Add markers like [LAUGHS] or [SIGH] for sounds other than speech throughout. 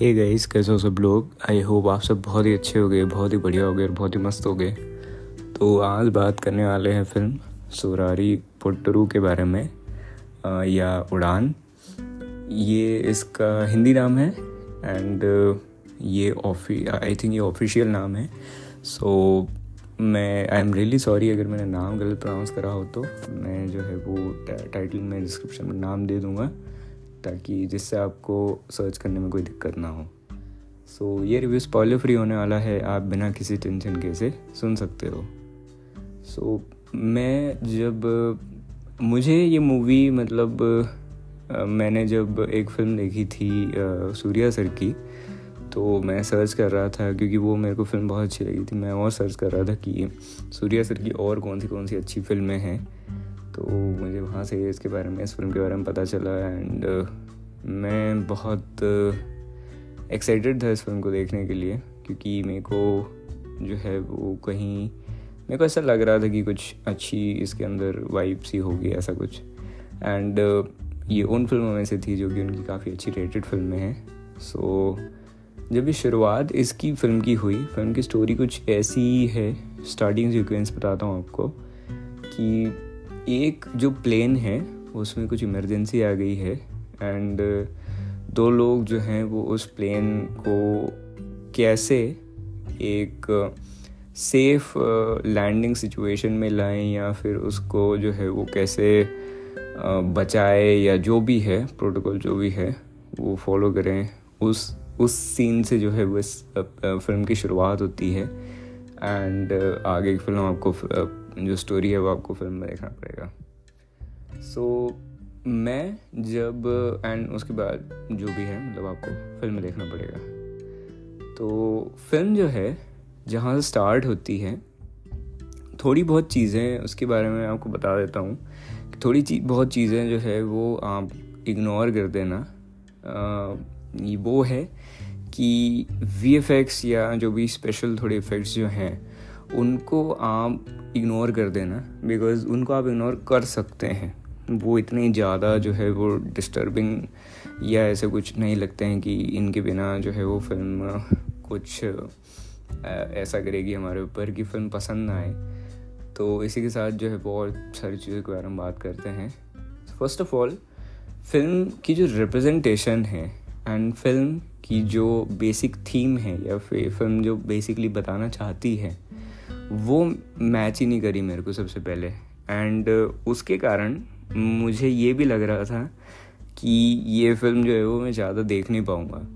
Hey guys कैसे हो सब लोग? आई होप आप सब बहुत ही अच्छे हो गए बहुत ही बढ़िया हो गए और बहुत ही मस्त हो गए तो आज बात करने वाले हैं फ़िल्म सुरारी पुट्टरू के बारे में आ, या उड़ान। ये इसका हिंदी नाम है एंड ये ऑफी आई थिंक ये ऑफिशियल नाम है। सो so, मैं आई एम रियली सॉरी अगर मैंने नाम गलत प्रोनाउंस करा हो तो। मैं जो है वो टाइटल में डिस्क्रिप्शन में नाम दे दूँगा। ताकि जिससे आपको सर्च करने में कोई दिक्कत ना हो। सो so, ये रिव्यू स्पॉइलर फ्री होने वाला है आप बिना किसी टेंशन के से सुन सकते हो। सो so, मैं जब मुझे ये मूवी मतलब मैंने जब एक फ़िल्म देखी थी सूर्या सर की तो मैं सर्च कर रहा था क्योंकि वो मेरे को फ़िल्म बहुत अच्छी लगी थी। मैं और सर्च कर रहा था कि सूर्या सर की और कौन सी कौन सी अच्छी फ़िल्में हैं। तो मुझे वहाँ से इसके बारे में इस फ़िल्म के बारे में पता चला एंड uh, मैं बहुत एक्साइटेड uh, था इस फ़िल्म को देखने के लिए क्योंकि मेरे को जो है वो कहीं मेरे को ऐसा लग रहा था कि कुछ अच्छी इसके अंदर वाइब सी होगी ऐसा कुछ। एंड uh, ये उन फ़िल्मों में से थी जो कि उनकी काफ़ी अच्छी रेटेड फ़िल्में हैं। सो so, जब ये शुरुआत इसकी फ़िल्म की हुई फ़िल्म की स्टोरी कुछ ऐसी है स्टार्टिंग सीक्वेंस बताता हूँ आपको कि एक जो प्लेन है, उसमें कुछ इमरजेंसी आ गई है एंड दो लोग जो हैं वो उस प्लेन को कैसे एक सेफ़ लैंडिंग सिचुएशन में लाएँ या फिर उसको जो है वो कैसे बचाए या जो भी है प्रोटोकॉल जो भी है, वो फॉलो करें। उस उस सीन से जो है वो इस फ़िल्म की शुरुआत होती है एंड आगे की फ़िल्म आपको जो स्टोरी है वो आपको फ़िल्म में देखना पड़ेगा। सो so, मैं जब एंड उसके बाद जो भी है मतलब आपको फ़िल्म में देखना पड़ेगा। तो फ़िल्म जो है जहाँ से स्टार्ट होती है थोड़ी बहुत चीज़ें उसके बारे में आपको बता देता हूँ। थोड़ी चीज़ बहुत चीज़ें जो है वो आप इग्नोर कर देना। ये वो है कि वी या जो भी स्पेशल थोड़े इफ़ेक्ट्स जो हैं उनको आप इग्नोर कर देना बिकॉज़ उनको आप इग्नोर कर सकते हैं। वो इतने ज़्यादा जो है वो डिस्टर्बिंग या ऐसे कुछ नहीं लगते हैं कि इनके बिना जो है वो फ़िल्म कुछ ऐसा करेगी हमारे ऊपर कि फ़िल्म पसंद ना आए। तो इसी के साथ जो है बहुत सारी चीज़ों के बारे में बात करते हैं। फ़र्स्ट ऑफ़ ऑल फ़िल्म की जो रिप्रेजेंटेशन है एंड फ़िल्म की जो बेसिक थीम है या फिर फ़िल्म जो बेसिकली बताना चाहती है वो मैच ही नहीं करी मेरे को सबसे पहले। एंड उसके कारण मुझे ये भी लग रहा था कि ये फ़िल्म जो है वो मैं ज़्यादा देख नहीं पाऊँगा।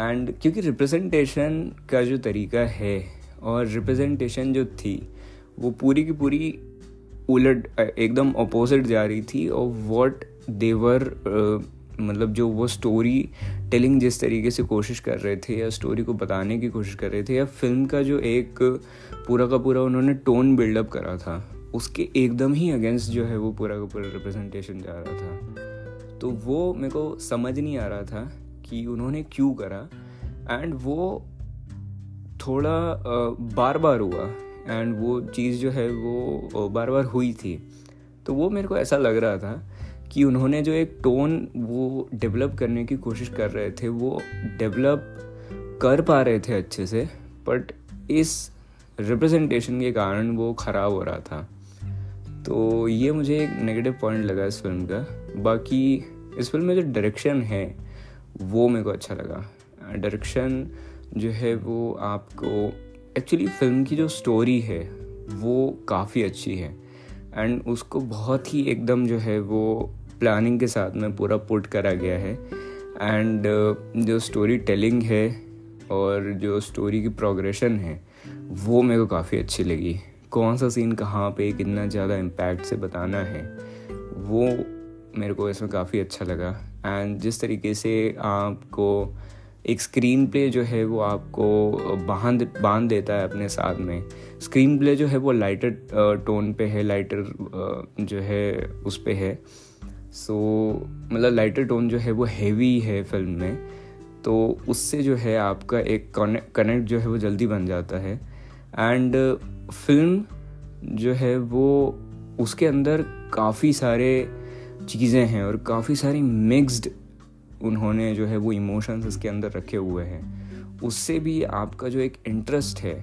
एंड क्योंकि रिप्रेजेंटेशन का जो तरीका है और रिप्रेजेंटेशन जो थी, वो पूरी की पूरी उलट, एकदम अपोजिट जा रही थी और वॉट देवर मतलब जो वो स्टोरी टेलिंग जिस तरीके से कोशिश कर रहे थे या स्टोरी को बताने की कोशिश कर रहे थे या फ़िल्म का जो एक पूरा का पूरा उन्होंने टोन बिल्डअप करा था, उसके एकदम ही अगेंस्ट जो है वो पूरा का पूरा रिप्रेजेंटेशन जा रहा था। तो वो मेरे को समझ नहीं आ रहा था कि उन्होंने क्यों करा। एंड वो थोड़ा बार बार हुआ। एंड वो चीज़ जो है वो बार बार हुई थी। तो वो मेरे को ऐसा लग रहा था कि उन्होंने जो एक टोन वो डेवलप करने की कोशिश कर रहे थे, वो डेवलप कर पा रहे थे अच्छे से बट इस रिप्रेजेंटेशन के कारण वो ख़राब हो रहा था। तो ये मुझे एक नेगेटिव पॉइंट लगा इस फ़िल्म का। बाकी इस फ़िल्म में जो डायरेक्शन है, वो मेरे को अच्छा लगा। डायरेक्शन जो है वो आपको एक्चुअली फ़िल्म की जो स्टोरी है, वो काफ़ी अच्छी है। एंड उसको बहुत ही एकदम जो है वो प्लानिंग के साथ में पूरा पुट करा गया है। एंड uh, जो स्टोरी टेलिंग है और जो स्टोरी की प्रोग्रेशन है वो मेरे को काफ़ी अच्छी लगी। कौन सा सीन कहाँ पे कितना ज़्यादा इम्पैक्ट से बताना है वो मेरे को इसमें काफ़ी अच्छा लगा। एंड जिस तरीके से आपको एक स्क्रीन प्ले जो है वो आपको बाँध बाँध देता है अपने साथ में। स्क्रीन प्ले जो है वो लाइटर टोन uh, पे है लाइटर uh, जो है उस पर है। सो so, मतलब लाइटर टोन जो है वो हैवी है फ़िल्म में तो उससे जो है आपका एक कनेक्ट जो है वो जल्दी बन जाता है। एंड फ़िल्म जो है वो उसके अंदर काफ़ी सारे चीज़ें हैं और काफ़ी सारी मिक्स्ड उन्होंने जो है वो इमोशंस इसके अंदर रखे हुए हैं। उससे भी आपका जो एक इंटरेस्ट है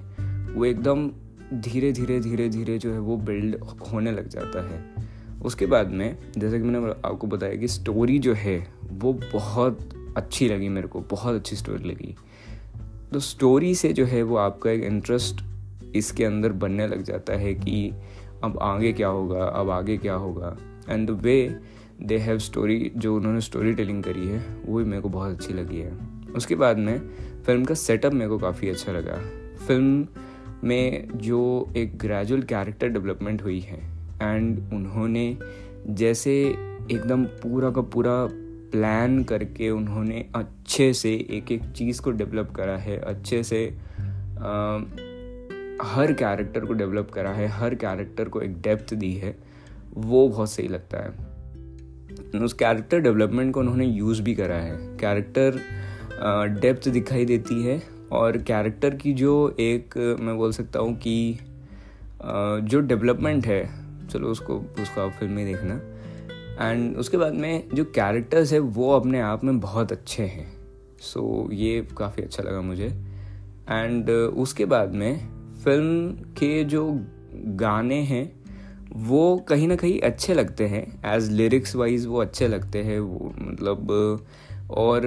वो एकदम धीरे धीरे धीरे धीरे जो है वो बिल्ड होने लग जाता है। उसके बाद में, जैसे कि मैंने आपको बताया कि स्टोरी जो है, वो बहुत अच्छी लगी मेरे को, बहुत अच्छी स्टोरी लगी। तो स्टोरी से जो है, वो आपका एक इंटरेस्ट इसके अंदर बनने लग जाता है कि अब आगे क्या होगा, अब आगे क्या होगा। And the way they have story जो उन्होंने स्टोरी टेलिंग करी है, वो भी मेरे को बहुत अच्छी लगी है। उसके बाद में फ़िल्म का सेटअप मेरे को काफ़ी अच्छा लगा। फ़िल्म में जो एक ग्रेजुअल कैरेक्टर डेवलपमेंट हुई है एंड उन्होंने जैसे एकदम पूरा का पूरा प्लान करके उन्होंने अच्छे से एक एक चीज़ को डेवलप करा है अच्छे से आ, हर कैरेक्टर को डेवलप करा है हर कैरेक्टर को एक डेप्थ दी है वो बहुत सही लगता है। उस कैरेक्टर डेवलपमेंट को उन्होंने यूज़ भी करा है। कैरेक्टर डेप्थ दिखाई देती है और कैरेक्टर की जो एक मैं बोल सकता हूँ कि जो डेवलपमेंट है चलो उसको उसको फ़िल्म में देखना। एंड उसके बाद में जो कैरेक्टर्स है वो अपने आप में बहुत अच्छे हैं। सो so, ये काफ़ी अच्छा लगा मुझे। एंड उसके बाद में फ़िल्म के जो गाने हैं वो कहीं ना कहीं अच्छे लगते हैं। एज लिरिक्स वाइज वो अच्छे लगते हैं वो मतलब और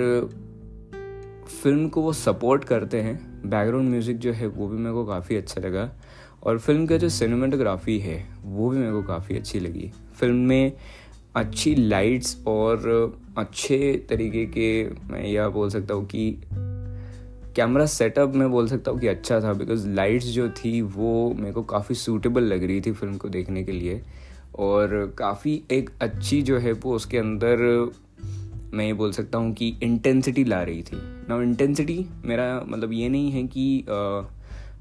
फ़िल्म को वो सपोर्ट करते हैं। बैकग्राउंड म्यूज़िक जो है वो भी मेरे को काफ़ी अच्छा लगा। और फ़िल्म का जो सिनेमाटोग्राफी है, वो भी मेरे को काफ़ी अच्छी लगी। फ़िल्म में अच्छी लाइट्स और अच्छे तरीके के, मैं यह बोल सकता हूँ कि कैमरा सेटअप मैं बोल सकता हूँ कि अच्छा था बिकॉज़ लाइट्स जो थी, वो मेरे को काफ़ी सूटेबल लग रही थी फ़िल्म को देखने के लिए। और काफ़ी एक अच्छी जो है, वो उसके अंदर मैं ये बोल सकता हूँ कि इंटेंसिटी ला रही थी। ना इंटेंसिटी मेरा मतलब ये नहीं है कि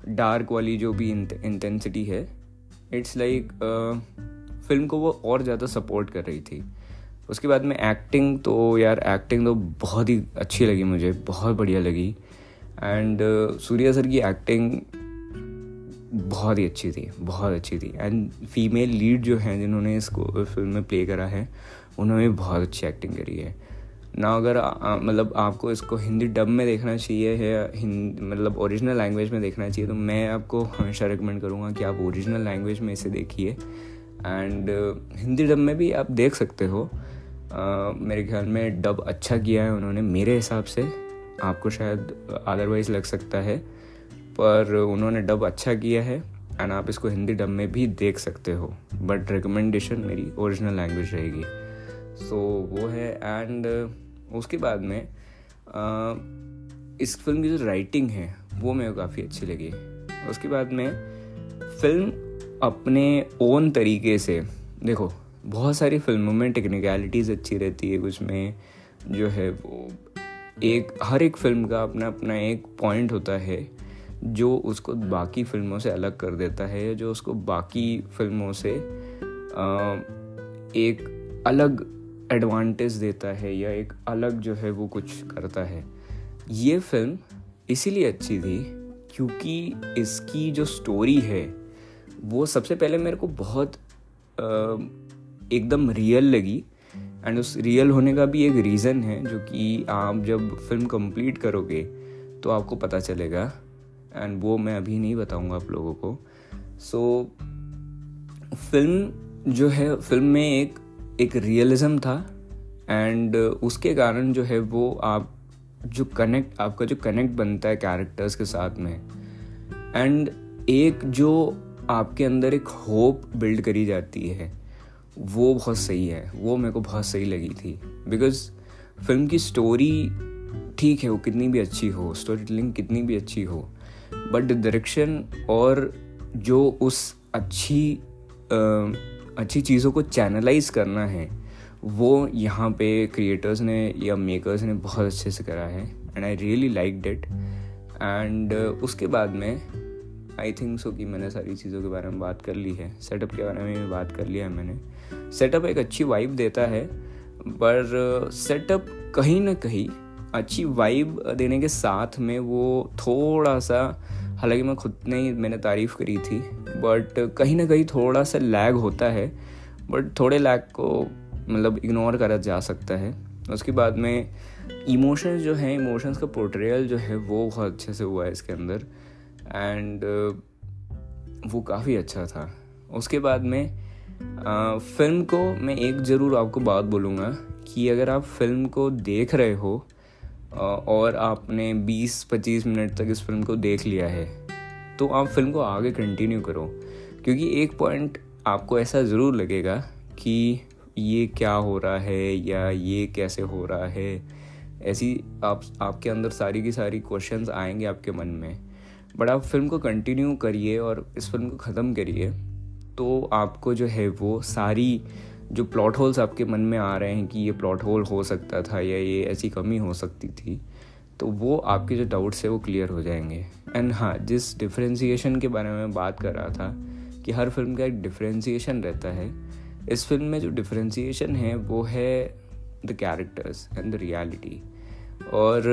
डार्क वाली जो भी इंटेंसिटी है इट्स लाइक like, फ़िल्म को वो और ज़्यादा सपोर्ट कर रही थी। उसके बाद में एक्टिंग तो यार एक्टिंग तो बहुत ही अच्छी लगी मुझे बहुत बढ़िया लगी। एंड सूर्या सर की एक्टिंग बहुत ही अच्छी थी बहुत अच्छी थी। एंड फीमेल लीड जो हैं जिन्होंने इसको फ़िल्म में प्ले करा है उन्होंने बहुत अच्छी एक्टिंग करी है। ना अगर मतलब आपको इसको हिंदी डब में देखना चाहिए या मतलब ओरिजिनल लैंग्वेज में देखना चाहिए तो मैं आपको हमेशा रिकमेंड करूँगा कि आप ओरिजिनल लैंग्वेज में इसे देखिए। एंड हिंदी डब में भी आप देख सकते हो। uh, मेरे ख्याल में डब अच्छा किया है उन्होंने मेरे हिसाब से आपको शायद अदरवाइज़ लग सकता है पर उन्होंने डब अच्छा किया है एंड आप इसको हिंदी डब में भी देख सकते हो। बट रिकमेंडेशन मेरी ओरिजिनल लैंग्वेज रहेगी। सो so, वो है एंड uh, उसके बाद में आ, इस फ़िल्म की जो राइटिंग है वो मेरे को काफ़ी अच्छी लगी। उसके बाद में फ़िल्म अपने ओन तरीके से देखो बहुत सारी फ़िल्मों में टेक्निकलिटीज़ अच्छी रहती है उसमें जो है वो एक हर एक फ़िल्म का अपना अपना एक पॉइंट होता है जो उसको बाकी फ़िल्मों से अलग कर देता है जो उसको बाकी फ़िल्मों से आ, एक अलग एडवांटेज देता है या एक अलग जो है वो कुछ करता है। ये फ़िल्म इसीलिए अच्छी थी क्योंकि इसकी जो स्टोरी है वो सबसे पहले मेरे को बहुत एकदम रियल लगी। एंड उस रियल होने का भी एक रीज़न है जो कि आप जब फ़िल्म कंप्लीट करोगे तो आपको पता चलेगा। एंड वो मैं अभी नहीं बताऊँगा आप लोगों को। सो so, फ़िल्म जो है फ़िल्म में एक एक रियलिज्म था एंड उसके कारण जो है वो आप, जो कनेक्ट आपका जो कनेक्ट बनता है कैरेक्टर्स के साथ में। एंड एक जो आपके अंदर एक होप बिल्ड करी जाती है, वो बहुत सही है। वो मेरे को बहुत सही लगी थी। बिकॉज़ फ़िल्म की स्टोरी ठीक है, वो कितनी भी अच्छी हो स्टोरी टेलिंग कितनी भी अच्छी हो बट डायरेक्शन और जो उस अच्छी अच्छी चीज़ों को चैनलाइज करना है, वो यहाँ पे क्रिएटर्स ने या मेकर्स ने बहुत अच्छे से करा है and I really like that and उसके बाद में आई थिंक सो कि मैंने सारी चीज़ों के बारे में बात कर ली है सेटअप के बारे में भी बात कर लिया है मैंने। सेटअप एक अच्छी वाइब देता है, पर सेटअप कहीं ना कहीं अच्छी वाइब देने के साथ में वो थोड़ा सा, हालाँकि मैं खुद ने ही मैंने तारीफ़ करी थी बट कहीं ना कहीं थोड़ा सा लैग होता है बट थोड़े लैग को मतलब इग्नोर करा जा सकता है। उसके बाद में इमोशंस जो हैं इमोशंस का पोर्ट्रेयल जो है वो बहुत अच्छे से हुआ है इसके अंदर। एंड वो काफ़ी अच्छा था। उसके बाद में आ, फ़िल्म को मैं एक ज़रूर आपको बात बोलूँगा कि अगर आप फ़िल्म को देख रहे हो और आपने 20-25 मिनट तक इस फ़िल्म को देख लिया है तो आप फ़िल्म को आगे कंटिन्यू करो। क्योंकि एक पॉइंट आपको ऐसा ज़रूर लगेगा कि ये क्या हो रहा है या ये कैसे हो रहा है। ऐसी आप, आपके अंदर सारी की सारी क्वेश्चंस आएँगे आपके मन में। बट आप फ़िल्म को कंटिन्यू करिए और इस फ़िल्म को ख़त्म करिए तो आपको जो है वो सारी जो प्लॉट होल्स आपके मन में आ रहे हैं कि ये प्लॉट होल हो सकता था या ये ऐसी कमी हो सकती थी तो वो आपके जो डाउट्स है वो क्लियर हो जाएँगे। एंड हाँ जिस डिफ्रेंसीशन के बारे में बात कर रहा था कि हर फ़िल्म का एक डिफ्रेंसीशन रहता है, इस फ़िल्म में जो डिफ्रेंसीशन है वो है the characters and the reality और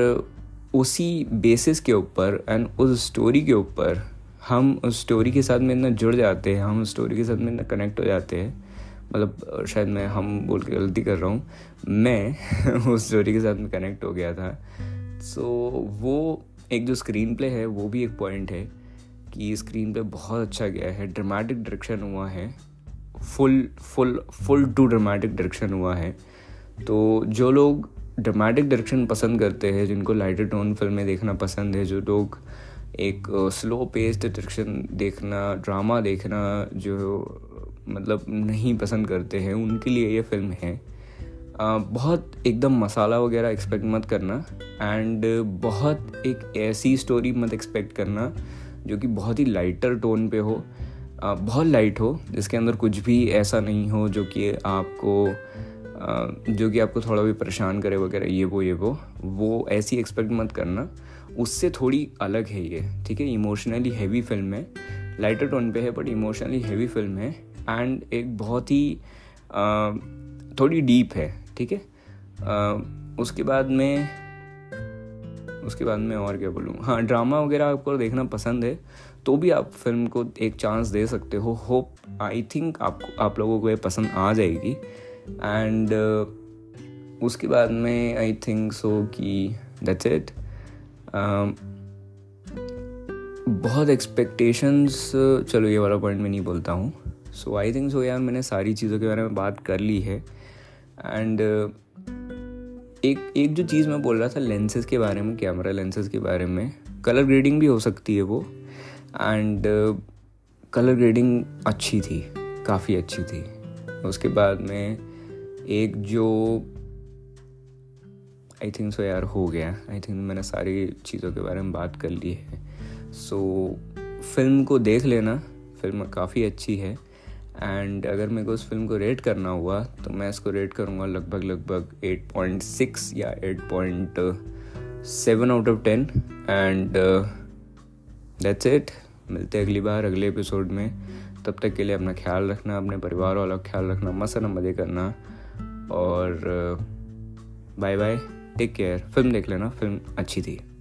उसी बेसिस के ऊपर एंड उस स्टोरी के ऊपर हम उस स्टोरी के साथ में इतना जुड़ जाते हैं, हम उस स्टोरी के साथ में इतना कनेक्ट हो जाते हैं। मतलब शायद मैं हम बोल के गलती कर रहा हूँ, मैं [LAUGHS] उस स्टोरी के साथ में कनेक्ट हो गया था। सो so, वो एक जो स्क्रीन प्ले है वो भी एक पॉइंट है कि स्क्रीन प्ले बहुत अच्छा गया है। ड्रामेटिक डायरेक्शन हुआ है। Full full full to dramatic direction हुआ है। तो जो लोग ड्रामेटिक डायरेक्शन पसंद करते हैं जिनको लाइटर टोन फ़िल्में देखना पसंद है जो लोग एक स्लो पेस्ड डायरेक्शन देखना ड्रामा देखना जो मतलब नहीं पसंद करते हैं उनके लिए ये फ़िल्म है। बहुत एकदम मसाला वगैरह एक्सपेक्ट मत करना एंड बहुत एक ऐसी स्टोरी मत एक्सपेक्ट करना जो कि बहुत ही लाइटर टोन पे हो। बहुत लाइट हो, जिसके अंदर कुछ भी ऐसा नहीं हो जो कि आपको जो कि आपको थोड़ा भी परेशान करे वगैरह, ये वो ये वो वो ऐसी एक्सपेक्ट मत करना। उससे थोड़ी अलग है ये, ठीक है? इमोशनली हैवी फ़िल्म है। लाइटर टोन पे है बट इमोशनली हैवी फ़िल्म है। एंड एक बहुत ही थोड़ी डीप है। ठीक है? उसके बाद में उसके बाद में और क्या बोलूँ? हाँ ड्रामा वगैरह आपको देखना पसंद है तो भी आप फ़िल्म को एक चांस दे सकते हो। होप आई थिंक आपको आप लोगों को ये पसंद आ जाएगी। एंड uh, उसके बाद में आई थिंक सो कि दैट्स इट बहुत एक्सपेक्टेशंस चलो ये वाला पॉइंट मैं नहीं बोलता हूँ। सो आई थिंक सो यार मैंने सारी चीज़ों के बारे में बात कर ली है। एंड uh, एक एक जो चीज़ मैं बोल रहा था लेंसेज के बारे में कैमरा लेंसेज के बारे में कलर ग्रेडिंग भी हो सकती है वो। एंड कलर ग्रेडिंग अच्छी थी काफ़ी अच्छी थी। उसके बाद में एक जो आई थिंक सो यार हो गया। आई थिंक मैंने सारी चीज़ों के बारे में बात कर ली है। सो so, फ़िल्म को देख लेना फ़िल्म काफ़ी अच्छी है। एंड अगर मेरे को उस फ़िल्म को रेट करना हुआ तो मैं इसको रेट करूँगा लगभग लगभग 8.6 या 8.7 out of 10 and that's it मिलते अगली बार, अगले एपिसोड में. तब तक के लिए अपना ख्याल रखना, अपने परिवार वालों का ख्याल रखना मस्त मज़े करना. और bye bye take care film देख लेना. फ़िल्म अच्छी थी.